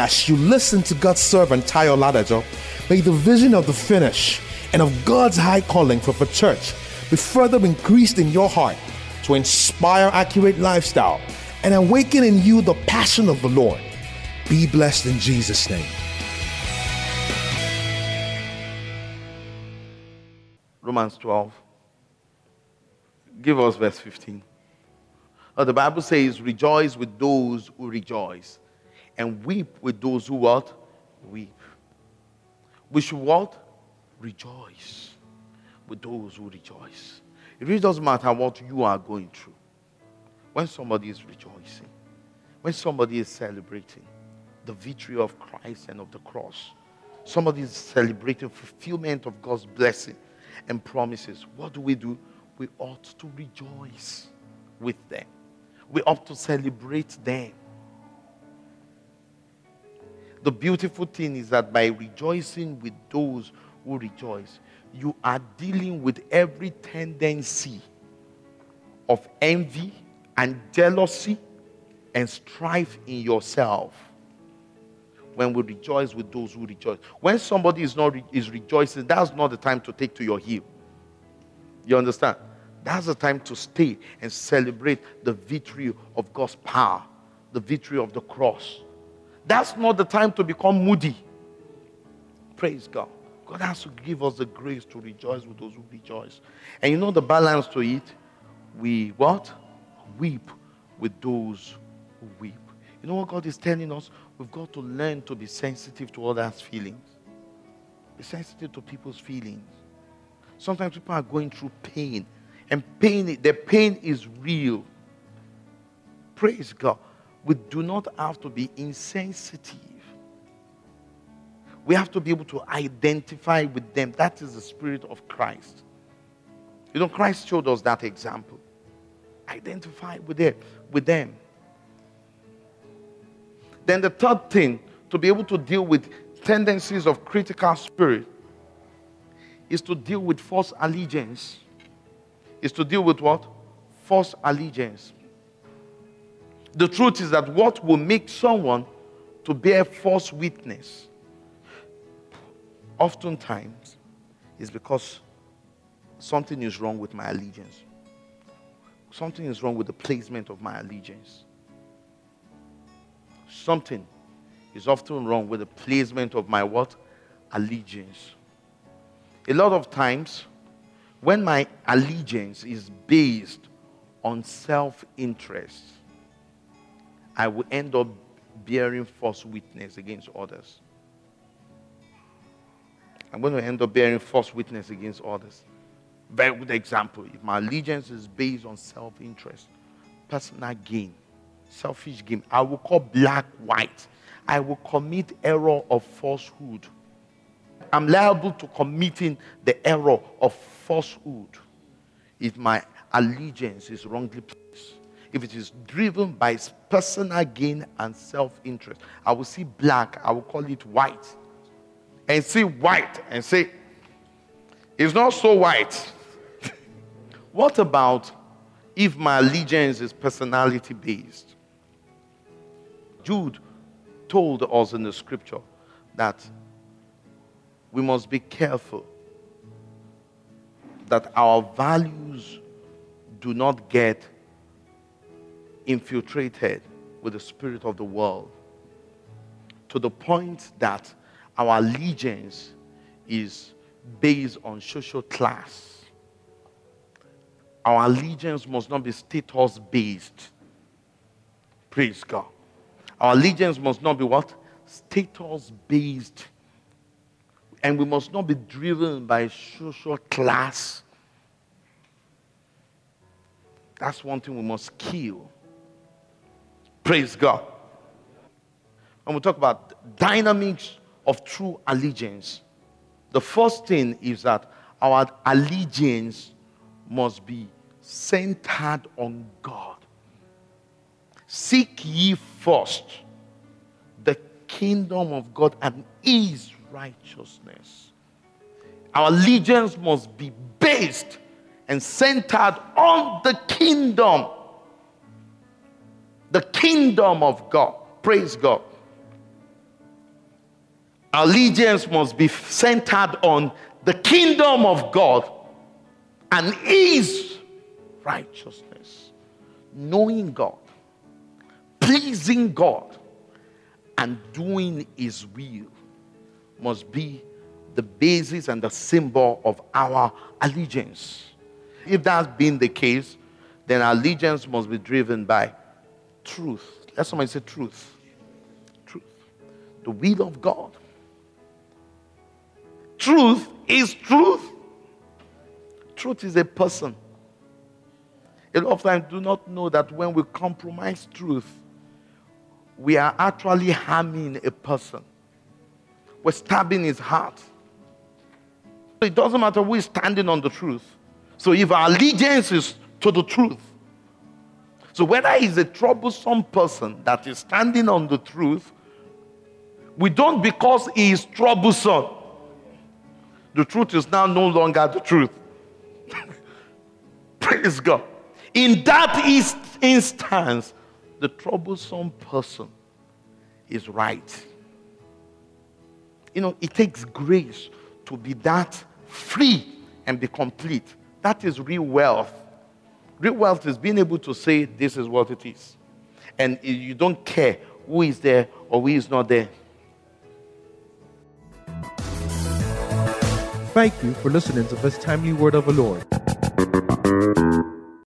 As you listen to God's servant Tayo Ladajo, may the vision of the finish and of God's high calling for the church be further increased in your heart to inspire accurate lifestyle and awaken in you the passion of the Lord. Be blessed in Jesus' name. Romans 12. Give us verse 15. Oh, the Bible says, Rejoice with those who rejoice, and weep with those who what? Weep. We should what? Rejoice with those who rejoice. It really doesn't matter what you are going through. When somebody is rejoicing, when somebody is celebrating the victory of Christ and of the cross, somebody is celebrating fulfillment of God's blessing and promises, what do we do? We ought to rejoice with them. We ought to celebrate them. The beautiful thing is that by rejoicing with those who rejoice, you are dealing with every tendency of envy and jealousy and strife in yourself when we rejoice with those who rejoice. When somebody is not re- is rejoicing, that's not the time to take to your heel. You understand? That's the time to stay and celebrate the victory of God's power, the victory of the cross. That's not the time to become moody. Praise God. God has to give us the grace to rejoice with those who rejoice. And you know the balance to it? We what? Weep with those who weep. You know what God is telling us? We've got to learn to be sensitive to others' feelings. Be sensitive to people's feelings. Sometimes people are going through pain, and pain, the pain is real. Praise God. We do not have to be insensitive. We have to be able to identify with them. That is the spirit of Christ. You know, Christ showed us that example. Identify with them, with them. Then the third thing to be able to deal with tendencies of critical spirit is to deal with false allegiance. Is to deal with what? False allegiance. The truth is that what will make someone to bear false witness oftentimes is because something is wrong with my allegiance. Something is wrong with the placement of my allegiance. Something is often wrong with the placement of my what? Allegiance. A lot of times, when my allegiance is based on self interest, I will end up bearing false witness against others. I'm going to end up bearing false witness against others. Very good example. If my allegiance is based on self interest, personal gain, selfish gain, I will call black white. I will commit error of falsehood. I'm liable to committing the error of falsehood if my allegiance is wrongly placed. If it is driven by personal gain and self interest, I will see black, I will call it white. And see white and say, it's not so white. what about if my allegiance is personality based? Jude told us in the scripture that we must be careful that our values do not get infiltrated with the spirit of the world to the point that our allegiance is based on social class. Our allegiance must not be status based. Praise God. Our allegiance must not be what? Status based. And we must not be driven by social class. That's one thing we must kill. Praise God. And we talk about dynamics of true allegiance. The first thing is that our allegiance must be centered on God. Seek ye first the kingdom of God and his righteousness. Our allegiance must be based and centered on the kingdom. The kingdom of God. Praise God. allegiance must be centered on the kingdom of God and His righteousness. Knowing God, pleasing God, and doing His will must be the basis and the symbol of our allegiance. If that's been the case, then allegiance must be driven by truth. Let somebody say truth. Truth. The will of God. Truth is truth. Truth is a person. A lot of times do not know that when we compromise truth, we are actually harming a person. We're stabbing his heart. It doesn't matter who is standing on the truth. So if our allegiance is to the truth, so whether he's a troublesome person that is standing on the truth, we don't because he is troublesome. The truth is now no longer the truth. Praise God. In that instance, the troublesome person is right. You know, it takes grace to be that free and be complete. That is real wealth. Real wealth is being able to say, This is what it is. And you don't care who is there or who is not there. Thank you for listening to this timely word of the Lord.